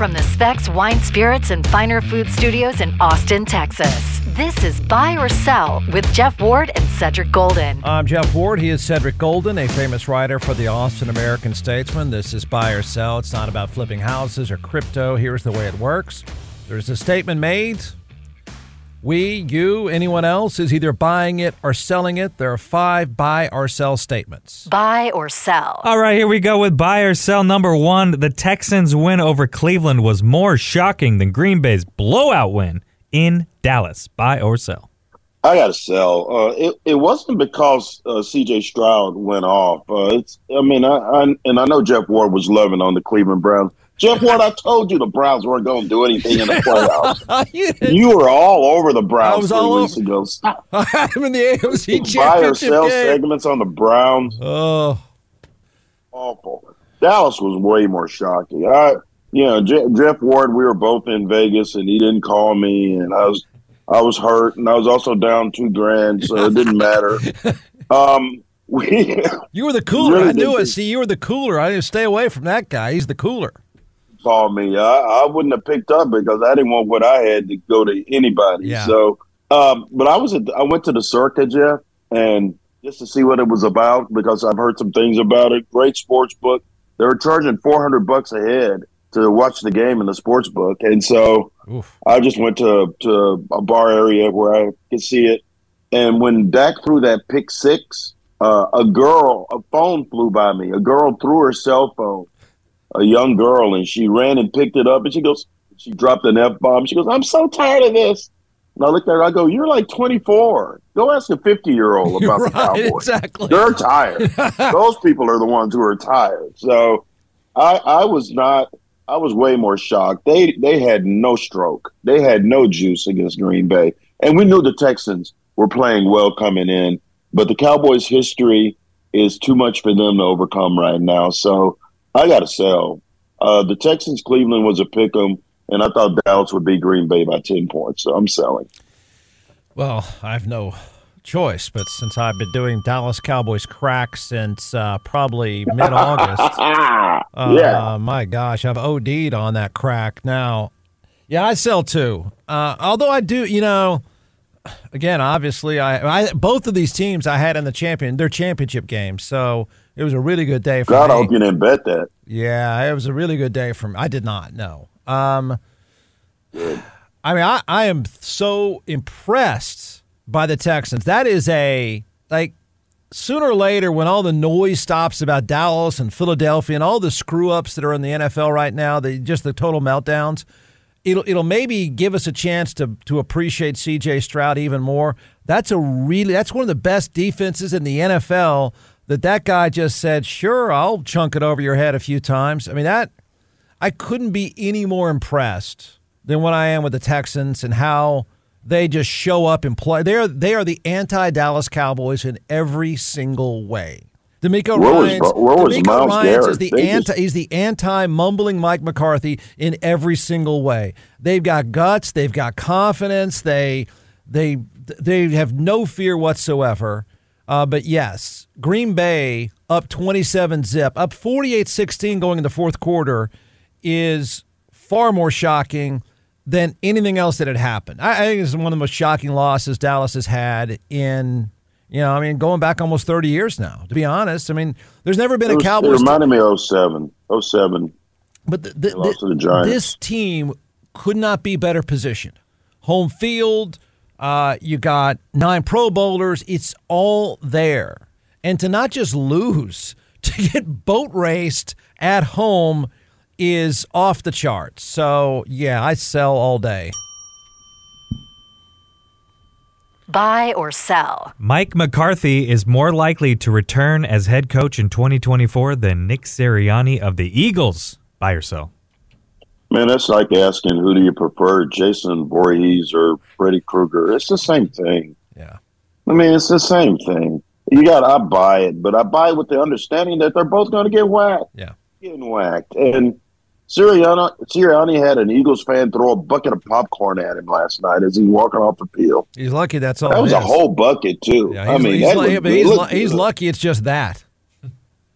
from the Specs Wine Spirits and Finer Food Studios in Austin, Texas. This is Buy or Sell with Jeff Ward and Cedric Golden. I'm Jeff Ward. He is Cedric Golden, a famous writer for the Austin American Statesman. This is Buy or Sell. It's not about flipping houses or crypto. Here's the way it works there's a statement made. We, you, anyone else is either buying it or selling it. There are five buy or sell statements. Buy or sell. All right, here we go with buy or sell number one. The Texans' win over Cleveland was more shocking than Green Bay's blowout win in Dallas. Buy or sell? I got to sell. Uh, it it wasn't because uh, C.J. Stroud went off. Uh, it's I mean I, I and I know Jeff Ward was loving on the Cleveland Browns. Jeff Ward, I told you the Browns weren't going to do anything in the playoffs. you, you were all over the Browns I was three all weeks ago. Stop. I'm in the AFC Buy or sell game. segments on the Browns. Oh, Awful. Dallas was way more shocking. I, you know, Je- Jeff Ward. We were both in Vegas, and he didn't call me, and I was, I was hurt, and I was also down two grand, so it didn't matter. Um, we you were the cooler. Really I knew it. See, you were the cooler. I didn't stay away from that guy. He's the cooler. Called me. I, I wouldn't have picked up because I didn't want what I had to go to anybody. Yeah. So, um, but I was at, I went to the Circa, Jeff, and just to see what it was about because I've heard some things about it. Great sports book. They were charging four hundred bucks a head to watch the game in the sports book, and so Oof. I just went to to a bar area where I could see it. And when Dak threw that pick six, uh, a girl, a phone flew by me. A girl threw her cell phone, a young girl, and she ran and picked it up. And she goes, she dropped an f bomb. She goes, "I'm so tired of this." And I looked at her. I go, "You're like 24. Go ask a 50 year old about the Cowboys. exactly. They're tired. Those people are the ones who are tired." So, I, I was not. I was way more shocked. They they had no stroke. They had no juice against Green Bay, and we knew the Texans were playing well coming in. But the Cowboys' history is too much for them to overcome right now. So I got to sell. Uh, the Texans Cleveland was a pick 'em, and I thought Dallas would beat Green Bay by ten points. So I'm selling. Well, I have no choice, but since I've been doing Dallas Cowboys crack since uh, probably mid August, Ah, uh, yeah. my gosh, I've OD'd on that crack. Now, yeah, I sell too. Uh, although I do, you know, again, obviously, I, I both of these teams I had in the champion, their championship games, so it was a really good day for God, I hope you didn't bet that. Yeah, it was a really good day for me. I did not know. Um, I mean, I, I am so impressed by the Texans. That is a like sooner or later when all the noise stops about Dallas and Philadelphia and all the screw ups that are in the NFL right now, the just the total meltdowns. It'll it'll maybe give us a chance to to appreciate C.J. Stroud even more. That's a really that's one of the best defenses in the NFL. That that guy just said, "Sure, I'll chunk it over your head a few times." I mean that I couldn't be any more impressed than what I am with the Texans and how they just show up and play. They're they are the anti Dallas Cowboys in every single way. DeMeco Ryans, DeMeco Ryans is the anti he's the anti mumbling Mike McCarthy in every single way. They've got guts, they've got confidence, they they they have no fear whatsoever. Uh, but yes, Green Bay up 27 zip, up 48 16 going in the fourth quarter is far more shocking than anything else that had happened. I, I think it's one of the most shocking losses Dallas has had in, you know, I mean, going back almost 30 years now, to be honest. I mean, there's never been It, a was, it Cowboys. reminded me of 07. 07. But the, the- the this team could not be better positioned. Home field, uh, you got nine Pro Bowlers. It's all there. And to not just lose, to get boat raced at home is off the charts. So, yeah, I sell all day. Buy or sell. Mike McCarthy is more likely to return as head coach in 2024 than Nick Sirianni of the Eagles. Buy or sell? Man, that's like asking who do you prefer, Jason Voorhees or Freddy Krueger. It's the same thing. Yeah. I mean, it's the same thing. You got, I buy it, but I buy it with the understanding that they're both going to get whacked. Yeah. Getting whacked. And Sirianni, Sirianni had an Eagles fan throw a bucket of popcorn at him last night as he walking off the field. He's lucky that's all That was a whole bucket too. Yeah, I mean, he's, lu- looked- he's, he's lucky it's just that.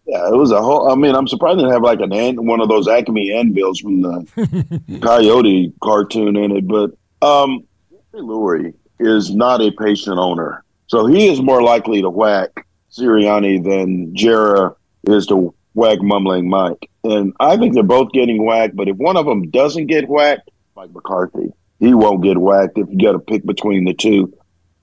Yeah, it was a whole. I mean, I'm surprised they didn't have like an an- one of those Acme anvils from the Coyote cartoon in it. But um, Lurie is not a patient owner, so he is more likely to whack Sirianni than Jerry is to whack mumbling Mike. And I think they're both getting whacked. But if one of them doesn't get whacked, Mike McCarthy, he won't get whacked. If you got to pick between the two,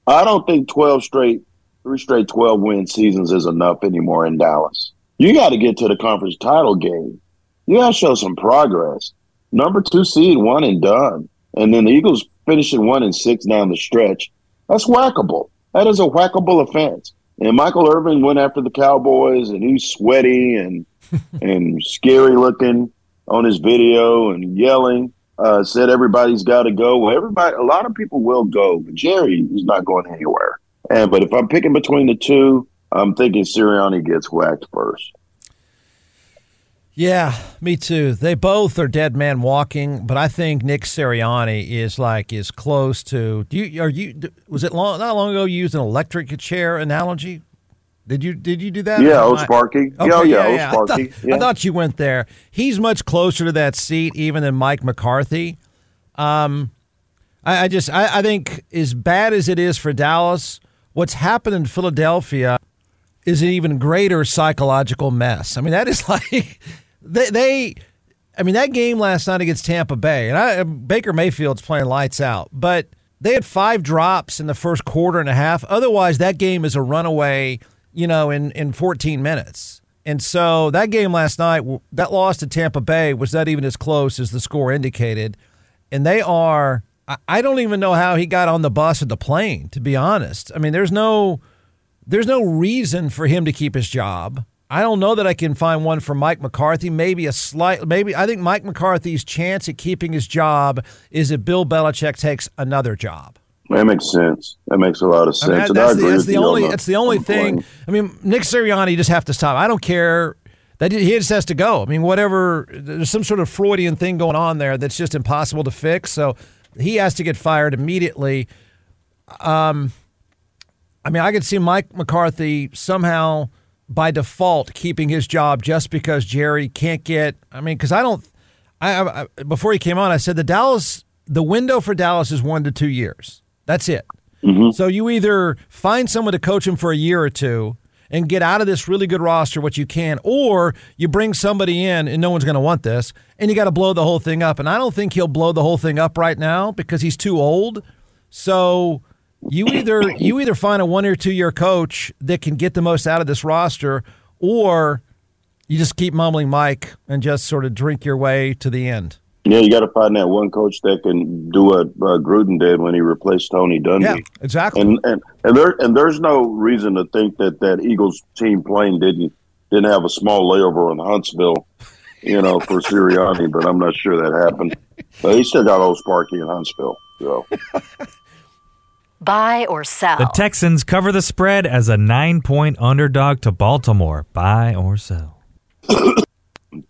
I don't think 12 straight, three straight 12 win seasons is enough anymore in Dallas. You got to get to the conference title game. You got to show some progress. Number two seed, one and done. And then the Eagles finishing one and six down the stretch. That's whackable. That is a whackable offense. And Michael Irvin went after the Cowboys, and he's sweaty and and scary looking on his video and yelling. Uh, said everybody's got to go. Well, everybody, a lot of people will go, but Jerry is not going anywhere. And but if I'm picking between the two, I'm thinking Sirianni gets whacked first. Yeah, me too. They both are dead man walking, but I think Nick Sirianni is like is close to. Do you are you? Was it long? Not long ago, you used an electric chair analogy. Did you did you do that? Yeah, oh? Sparky. Okay, yeah, oh, yeah, yeah. I Sparky. thought, yeah. I thought you went there. He's much closer to that seat even than Mike McCarthy. Um, I, I just I, I think as bad as it is for Dallas, what's happened in Philadelphia is an even greater psychological mess. I mean, that is like they, they I mean, that game last night against Tampa Bay, and I, Baker Mayfield's playing lights out, but they had five drops in the first quarter and a half. Otherwise, that game is a runaway, you know, in, in 14 minutes. And so that game last night, that loss to Tampa Bay was not even as close as the score indicated. And they are, I- I don't even know how he got on the bus or the plane, to be honest. I mean, there's no, there's no reason for him to keep his job. I don't know that I can find one for Mike McCarthy. Maybe a slight, maybe I think Mike McCarthy's chance at keeping his job is if Bill Belichick takes another job. That makes sense. That makes a lot of I mean, sense. that- and that's the, that's the you on only. That's the only on thing. point. I mean, Nick Sirianni just have to stop. I don't care. That he just has to go. I mean, whatever. There's some sort of Freudian thing going on there that's just impossible to fix. So he has to get fired immediately. Um, I mean, I could see Mike McCarthy somehow by default keeping his job just because Jerry can't get. I mean, because I don't. I, I I- before he came on, I said the Dallas the window for Dallas is one to two years. That's it. Mm-hmm. So you either find someone to coach him for a year or two and get out of this really good roster what you can, or you bring somebody in and no one's going to want this, and you got to blow the whole thing up. And I don't think he'll blow the whole thing up right now because he's too old. So you either you either find a one or two year coach that can get the most out of this roster, or you just keep mumbling Mike and just sort of drink your way to the end. Yeah, you got to find that one coach that can do what uh, Gruden did when he replaced Tony Dungy. Yeah, exactly. And and and there and there's no reason to think that that Eagles team plane didn't didn't have a small layover in Huntsville, you know, for Sirianni, but I'm not sure that happened. But he still got old Sparky in Huntsville. So Buy or sell. The Texans cover the spread as a nine point underdog to Baltimore. Buy or sell. man,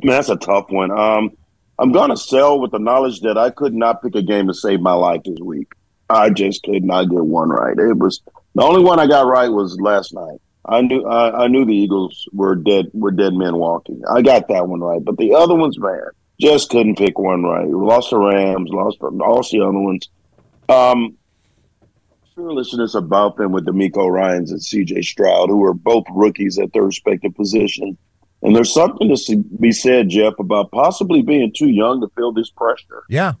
that's a tough one. Um, I'm gonna sell with the knowledge that I could not pick a game to save my life this week. I just could not get one right. It was the only one I got right was last night. I knew I, I knew the Eagles were dead were dead men walking. I got that one right, but the other ones, man, just couldn't pick one right. We lost the Rams, lost the, lost the other ones. Um, fearlessness about them with DeMeco Ryans and C.J. Stroud, who are both rookies at their respective positions. And there's something to be said, Jeff, about possibly being too young to feel this pressure. Yeah.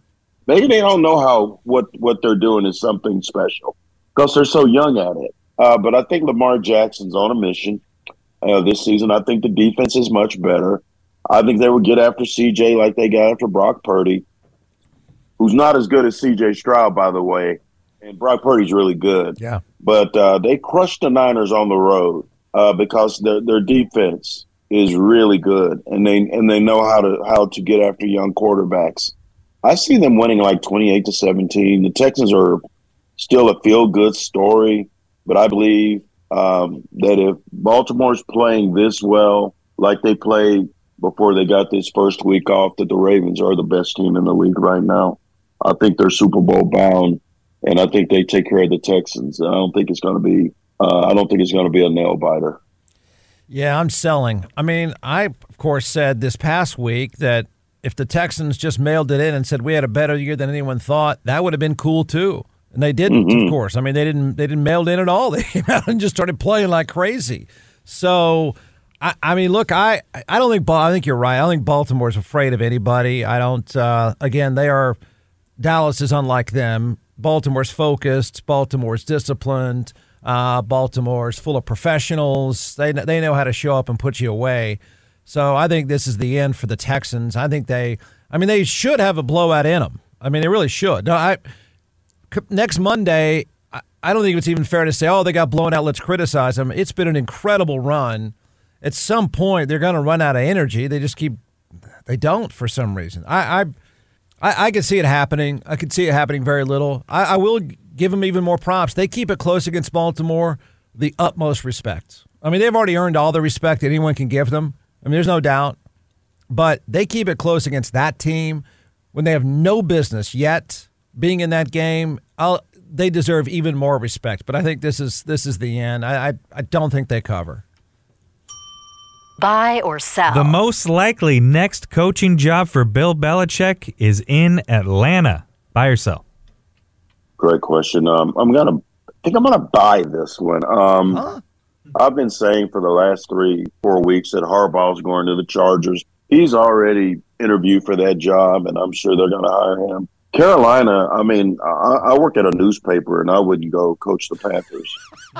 Maybe they don't know how what what they're doing is something special because they're so young at it. Uh, but I think Lamar Jackson's on a mission uh, this season. I think the defense is much better. I think they would get after CJ like they got after Brock Purdy, who's not as good as CJ Stroud, by the way. And Brock Purdy's really good Yeah. but uh, they crushed the Niners on the road uh, because their their defense is really good, and they and they know how to how to get after young quarterbacks. I see them winning like twenty eight to seventeen. The Texans are still a feel good story, but I believe um, that if Baltimore's playing this well, like they played before they got this first week off, that the Ravens are the best team in the league right now. I think they're Super Bowl bound and I think they take care of the Texans. I don't think it's going to be. Uh, I don't think it's going to be a nail biter. Yeah, I'm selling. I mean, I, of course, said this past week that if the Texans just mailed it in and said we had a better year than anyone thought, that would have been cool too. And they didn't, Mm-hmm. of course. I mean, they didn't. They didn't mail it in at all. They came out and just started playing like crazy. So, I, I mean, look, I, I don't think. I think you're right. I don't think Baltimore's afraid of anybody. I don't. Uh, again, they are. Dallas is unlike them. Baltimore's focused. Baltimore's disciplined. Uh, Baltimore's full of professionals. They they know how to show up and put you away. So I think this is the end for the Texans. I think they. I mean, they should have a blowout in them. I mean, they really should. No, I next Monday. I, I don't think it's even fair to say, oh, they got blown out. Let's criticize them. It's been an incredible run. At some point, they're going to run out of energy. They just keep. They don't for some reason. I. I I, I could see it happening. I could see it happening very little. I, I will give them even more props. They keep it close against Baltimore, the utmost respect. I mean, they've already earned all the respect anyone can give them. I mean, there's no doubt. But they keep it close against that team when they have no business yet being in that game. I'll, they deserve even more respect. But I think this is this is the end. I I, I don't think they cover. Buy or sell. The most likely next coaching job for Bill Belichick is in Atlanta. Buy or sell? Great question. Um, I'm gonna I think I'm gonna buy this one. Um, I've been saying for the last three, four weeks that Harbaugh's going to the Chargers. He's already interviewed for that job, and I'm sure they're gonna hire him. Carolina, I mean, I, I work at a newspaper, and I wouldn't go coach the Panthers.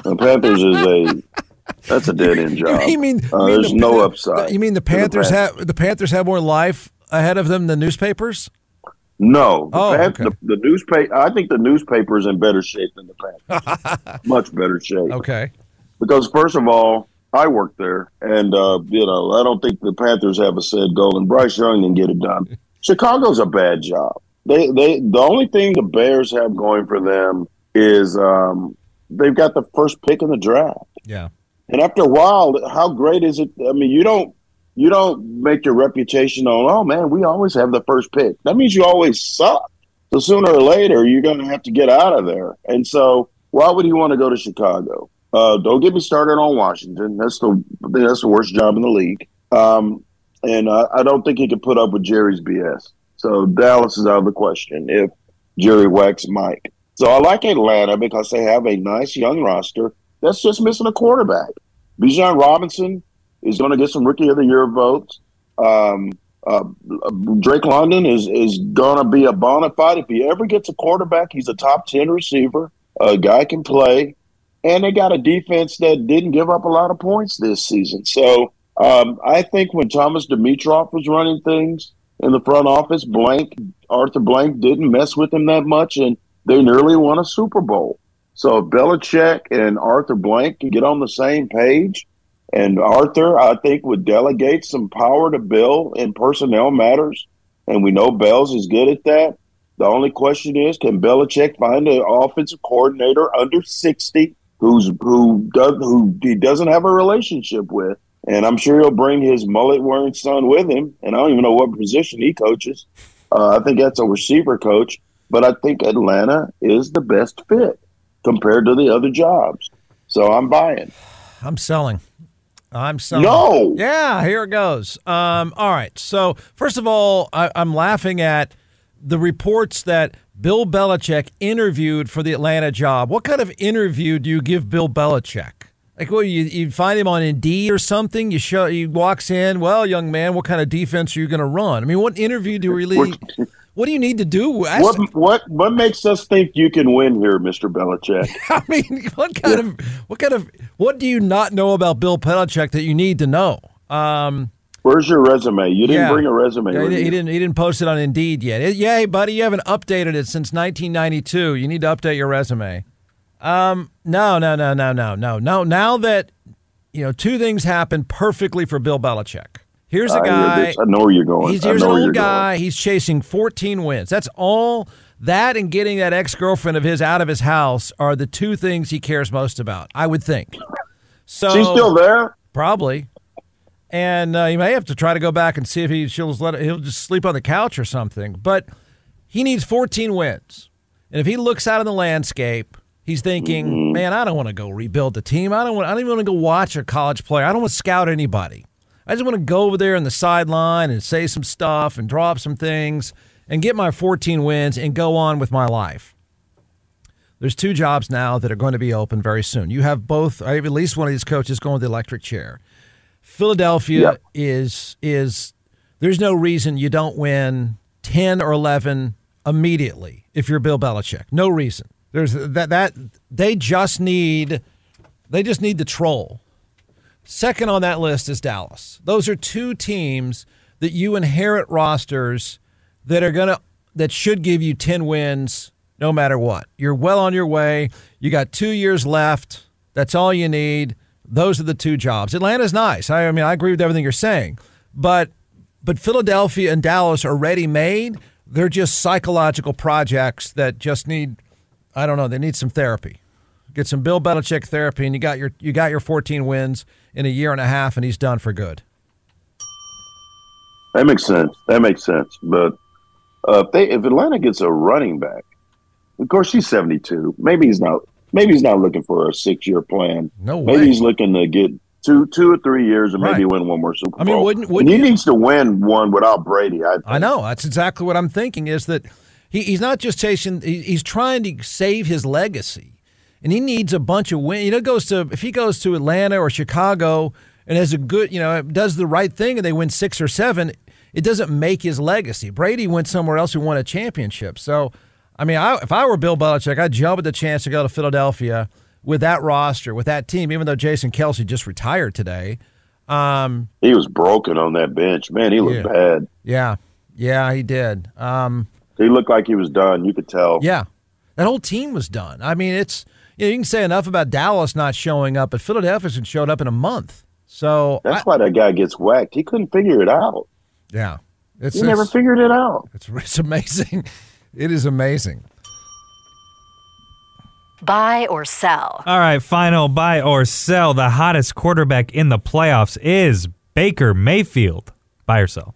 The Panthers is a that's a dead end job. You mean, Uh, mean there's the- no upside. You mean the the Panthers Panthers. have the Panthers have more life ahead of them than newspapers? No, the, Oh, Pan- okay. the, the newspaper. I think the newspaper is in better shape than the Panthers. Much better shape. Okay. Because first of all, I work there, and uh, you know I don't think the Panthers have a said goal, and Bryce Young didn't get it done. Chicago's a bad job. They they the only thing the Bears have going for them is um, they've got the first pick in the draft. Yeah. And after a while, how great is it? I mean, you don't you don't make your reputation on, oh man, we always have the first pick. That means you always suck. So sooner or later, you're going to have to get out of there. And so, why would he want to go to Chicago? Uh, don't get me started on Washington. That's the that's the worst job in the league. Um, and uh, I don't think he could put up with Jerry's BS. So Dallas is out of the question if Jerry whacks Mike. So I like Atlanta because they have a nice young roster that's just missing a quarterback. Bijan Robinson is going to get some Rookie of the Year votes. Um, uh, Drake London is is going to be a bona fide. If he ever gets a quarterback, he's a top ten receiver. A guy can play, and they got a defense that didn't give up a lot of points this season. So um, I think when Thomas Dimitroff was running things in the front office, Blank Arthur Blank didn't mess with him that much, and they nearly won a Super Bowl. So if Belichick and Arthur Blank can get on the same page, and Arthur, I think, would delegate some power to Bill in personnel matters, and we know Bell's is good at that. The only question is, can Belichick find an offensive coordinator under sixty who's who does who he doesn't have a relationship with? And I'm sure he'll bring his mullet wearing son with him. And I don't even know what position he coaches. Uh, I think that's a receiver coach, but I think Atlanta is the best fit compared to the other jobs. So I'm buying. I'm selling. I'm selling. No. Yeah, here it goes. Um, all right. So, first of all, I, I'm laughing at the reports that Bill Belichick interviewed for the Atlanta job. What kind of interview do you give Bill Belichick? Like, what you, you find him on Indeed or something? You show he walks in. Well, young man, what kind of defense are you going to run? I mean, what interview do you really? What do you need to do? What what what makes us think you can win here, Mr. Belichick? I mean, what kind of what kind of what do you not know about Bill Belichick that you need to know? Um, Where's your resume? You didn't Yeah. bring a resume. Yeah, he, he didn't. He didn't post it on Indeed yet. It- yeah, buddy, you haven't updated it since 1992. You need to update your resume. Um, no, no, no, no, no, no, no. Now that you know, two things happened perfectly for Bill Belichick. Here's a guy. I know where you're going. He's here's an old guy. He's chasing 14 wins. That's all. That and getting that ex girlfriend of his out of his house are the two things he cares most about. I would think. So Going. She's still there. Probably. And uh, he may have to try to go back and see if he she'll just let he'll just sleep on the couch or something. But he needs 14 wins, and if he looks out in the landscape, He's thinking, Mm-hmm. man, I don't want to go rebuild the team. I don't want. I don't even want to go watch a college player. I don't want to scout anybody. I just want to go over there on the sideline and say some stuff and draw up some things and get my 14 wins and go on with my life. There's two jobs now that are going to be open very soon. You have both. I have at least one of these coaches going to the electric chair. Philadelphia Yep. is is there's no reason you don't win 10 or 11 immediately if you're Bill Belichick. No reason. There's that that they just need they just need the troll. Second on that list is Dallas. Those are two teams that you inherit rosters that are going to that should give you 10 wins no matter what. You're well on your way. You got 2 years left. That's all you need. Those are the two jobs. Atlanta's nice. I, I mean, I agree with everything you're saying. But but Philadelphia and Dallas are ready made. They're just psychological projects that just need I don't know, they need some therapy. Get some Bill Belichick therapy and you got your you got your 14 wins in a year and a half and he's done for good. That makes sense. That makes sense. But uh, if they if Atlanta gets a running back, of course he's seventy two. Maybe he's not. Maybe he's not looking for a six year plan. No way. Maybe he's looking to get two two or three years and maybe win one more Super Bowl. I mean, wouldn't- wouldn't he you- needs to win one without Brady. I, think. I know. That's exactly what I'm thinking. Is that he, he's not just chasing. He, he's trying to save his legacy, and he needs a bunch of wins. You know, goes to if he goes to Atlanta or Chicago and has a good, you know, does the right thing, and they win six or seven. It doesn't make his legacy. Brady went somewhere else and won a championship. So, I mean, I, if I were Bill Belichick, I'd jump at the chance to go to Philadelphia with that roster, with that team. Even though Jason Kelce just retired today. Um, He was broken on that bench. Man, he looked Yeah. bad. yeah, yeah, he did. Um, He looked like he was done. You could tell. Yeah, that whole team was done. I mean, it's you, know, you can say enough about Dallas not showing up, but Philadelphia hasn't showed up in a month. So That's I- why that guy gets whacked. He couldn't figure it out. yeah, it's He never it's, figured it out. it's it's amazing. It is amazing. Buy or sell. All right, final buy or sell. The hottest quarterback in the playoffs is Baker Mayfield. Buy or sell?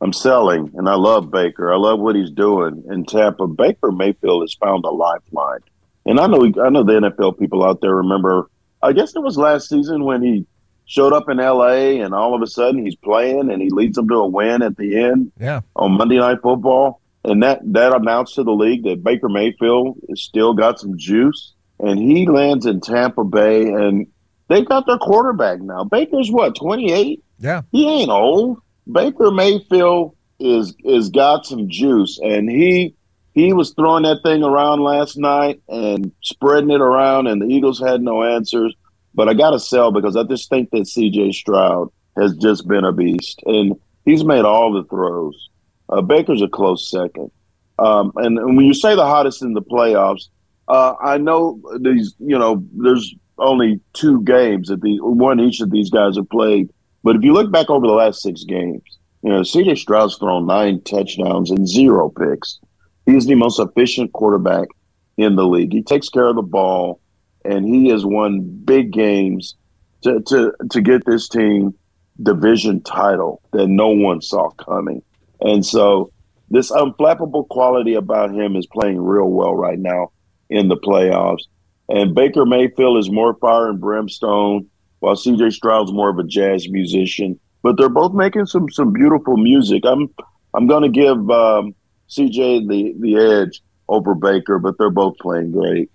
I'm selling, and I love Baker. I love what he's doing in Tampa. Baker Mayfield has found a lifeline, and I know I know the NFL people out there remember. I guess it was last season when he showed up in L.A. and all of a sudden he's playing and he leads them to a win at the end Yeah, on Monday Night Football, and that that announced to the league that Baker Mayfield has still got some juice, and he lands in Tampa Bay, and they've got their quarterback now. Baker's what 28 yeah, he ain't old. Baker Mayfield is is got some juice, and he he was throwing that thing around last night and spreading it around, and the Eagles had no answers. But I got to sell because I just think that C.J. Stroud has just been a beast, and he's made all the throws. Uh, Baker's a close second, um, and, and when you say the hottest in the playoffs, uh, I know these. You know, there's only two games that the one each of these guys have played. But if you look back over the last six games, you know, CJ Stroud's thrown nine touchdowns and zero picks. He's the most efficient quarterback in the league. He takes care of the ball, and he has won big games to to to get this team division title that no one saw coming. And so this unflappable quality about him is playing real well right now in the playoffs. And Baker Mayfield is more fire and brimstone, while CJ Stroud's more of a jazz musician. But they're both making some some beautiful music. I'm I'm going to give um, CJ the the edge over Baker, but they're both playing great.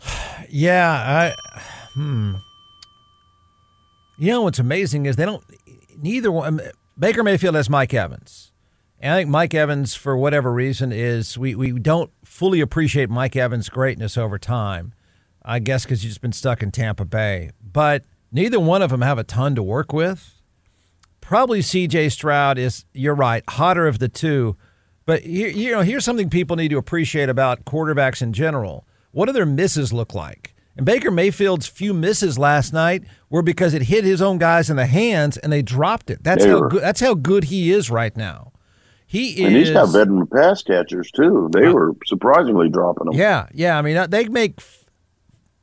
yeah. I hmm. You know what's amazing is they don't. Neither one. Baker Mayfield has Mike Evans. And I think Mike Evans, for whatever reason, is we, we don't fully appreciate Mike Evans' greatness over time. I guess because he's just been stuck in Tampa Bay. But neither one of them have a ton to work with. Probably C.J. Stroud is, you're right, hotter of the two. But here, you know, here's something people need to appreciate about quarterbacks in general. What do their misses look like? And Baker Mayfield's few misses last night were because it hit his own guys in the hands and they dropped it. That's They how were- good. That's how good he is right now. He is. And he's got veteran pass catchers too. They were surprisingly dropping them. Yeah, yeah. I mean, uh, they make.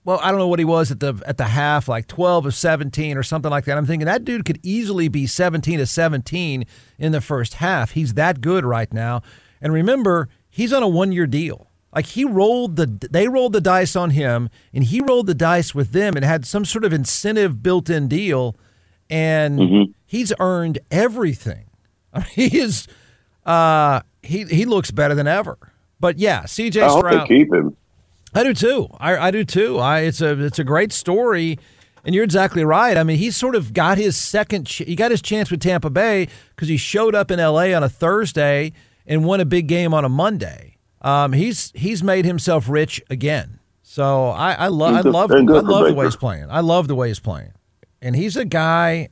Well, I don't know what he was at the at the half, like twelve of seventeen or something like that. I'm thinking that dude could easily be seventeen to seventeen in the first half. He's that good right now. And remember, he's on a one year deal. Like he rolled the they rolled the dice on him and he rolled the dice with them and had some sort of incentive built-in deal and Mm-hmm. he's earned everything. I mean, he is uh he he looks better than ever. But yeah, CJ I hope they keep him. I do too. I, I do too. I it's a it's a great story, and you're exactly right. I mean, he sort of got his second. Ch- he got his chance with Tampa Bay because he showed up in L.A. on a Thursday and won a big game on a Monday. Um, he's he's made himself rich again. So I I, lo- I And good- love I love the way he's playing. I love the way he's playing, and he's a guy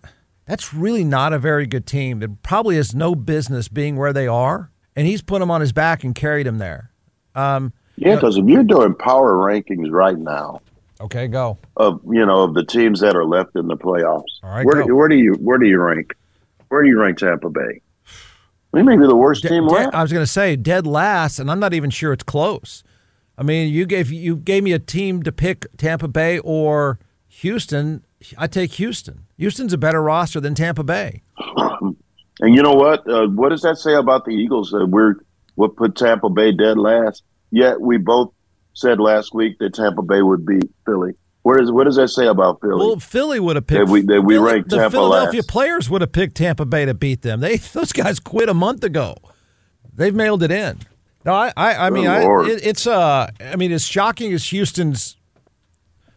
that's really not a very good team that probably has no business being where they are, and he's put them on his back and carried him there. Um, Yeah, because if you're doing power rankings right now okay, go. of you know of the teams that are left in the playoffs, All right, where, do, where do you where do you rank? Where do you rank Tampa Bay? We may be the worst team De- left. I was going to say dead last, and I'm not even sure it's close. I mean, you gave you gave me a team to pick Tampa Bay or Houston. I take Houston. Houston's a better roster than Tampa Bay. And you know what? Uh, what does that say about the Eagles? That we're what put Tampa Bay dead last. Yet we both said last week that Tampa Bay would beat Philly. Where is what does that say about Philly? Well, Philly would have picked. That we- that we Philly- ranked the Tampa Philadelphia last. players would have picked Tampa Bay to beat them. They those guys quit a month ago. They've mailed it in. No, I I, I mean, I, it, it's uh, I mean, as shocking as Houston's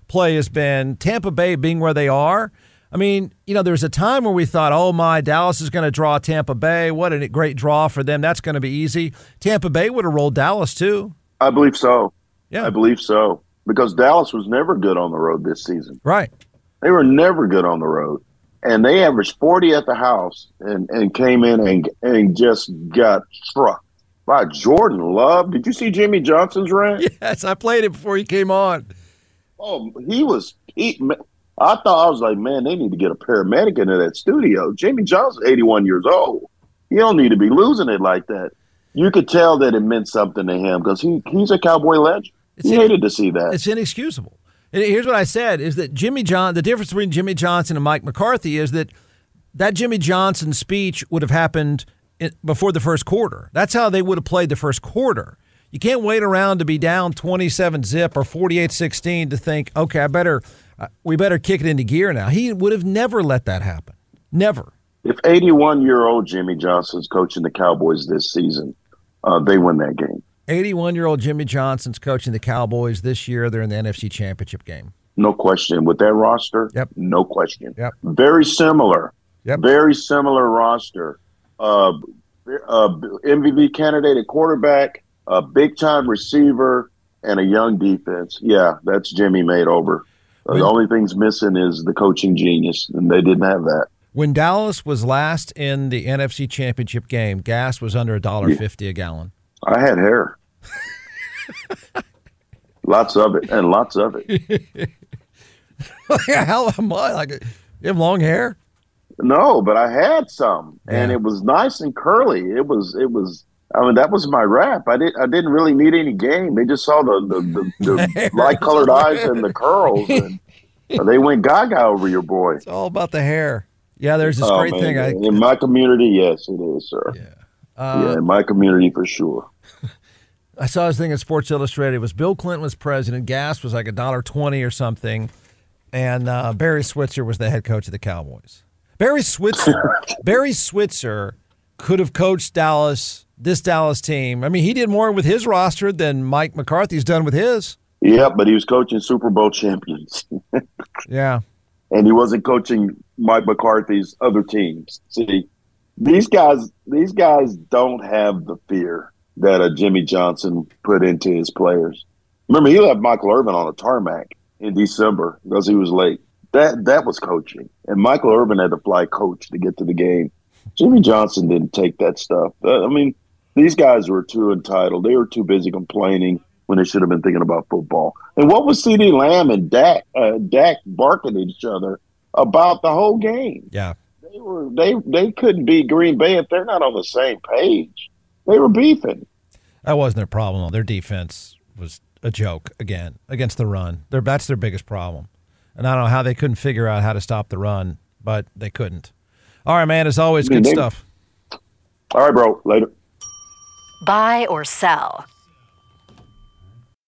play has been, Tampa Bay being where they are. I mean, you know, there was a time where we thought, oh my, Dallas is going to draw Tampa Bay. What a great draw for them. That's going to be easy. Tampa Bay would have rolled Dallas too. I believe so. Yeah, I believe so because Dallas was never good on the road this season. right. They were never good on the road, and they averaged forty at the house and, and came in and and just got struck by Jordan Love. Did you see Jimmy Johnson's rant? Yes, I played it before he came on. Oh, he was. He, I thought I was like, man, they need to get a paramedic into that studio. Jimmy Johnson, eighty-one years old. You don't need to be losing it like that. You could tell that it meant something to him because he, he's a cowboy legend. It's he in- hated to see that. It's inexcusable. And here's what I said: is that Jimmy John? The difference between Jimmy Johnson and Mike McCarthy is that that Jimmy Johnson speech would have happened in, before the first quarter. That's how they would have played the first quarter. You can't wait around to be down 27 zip or 48-16 to think, okay, I better, uh, we better kick it into gear now. He would have never let that happen. Never. If 81 year old Jimmy Johnson's coaching the Cowboys this season, uh, they win that game. 81 year old Jimmy Johnson's coaching the Cowboys this year. They're in the NFC Championship game. No question. With that roster, Yep. no question. Yep. Very similar. Yep. Very similar roster. Uh, uh, MVP candidate at quarterback, a big time receiver, and a young defense. Yeah, that's Jimmy made over. Uh, the only thing's missing is the coaching genius, and they didn't have that. When Dallas was last in the NFC Championship game, gas was under a dollar fifty a gallon. I had hair. lots of it, and lots of it. How am I? Like, you have long hair? No, but I had some, and it was nice and curly. It was, it was. I mean, that was my rap. I didn't, I didn't really need any game. They just saw the the, the, the light colored eyes and the curls, and they went gaga over your boy. It's all about the hair. Yeah, there's this Oh, great man. thing. I, in my community, yes, it is, sir. Yeah. yeah, in my community for sure. I saw this thing in Sports Illustrated. It was Bill Clinton was president. Gas was like a dollar twenty or something, and uh, Barry Switzer was the head coach of the Cowboys. Barry Switzer, Barry Switzer could have coached Dallas, this Dallas team. I mean, he did more with his roster than Mike McCarthy's done with his. Yeah, but he was coaching Super Bowl champions, Yeah, and he wasn't coaching Mike McCarthy's other teams. See, these guys, these guys don't have the fear that a Jimmy Johnson put into his players. Remember, he left Michael Irvin on a tarmac in December because he was late. That that was coaching, and Michael Irvin had to fly coach to get to the game. Jimmy Johnson didn't take that stuff. Uh, I mean, these guys were too entitled. They were too busy complaining when they should have been thinking about football. And what was CeeDee Lamb and Dak uh, Dak barking at each other about the whole game? yeah. They were they they couldn't beat Green Bay if they're not on the same page. They were beefing. That wasn't their problem. Their defense was a joke again against the run. Their that's their biggest problem. And I don't know how they couldn't figure out how to stop the run, but they couldn't. All right, man. As always, good stuff. All right, bro. Later. Buy or sell.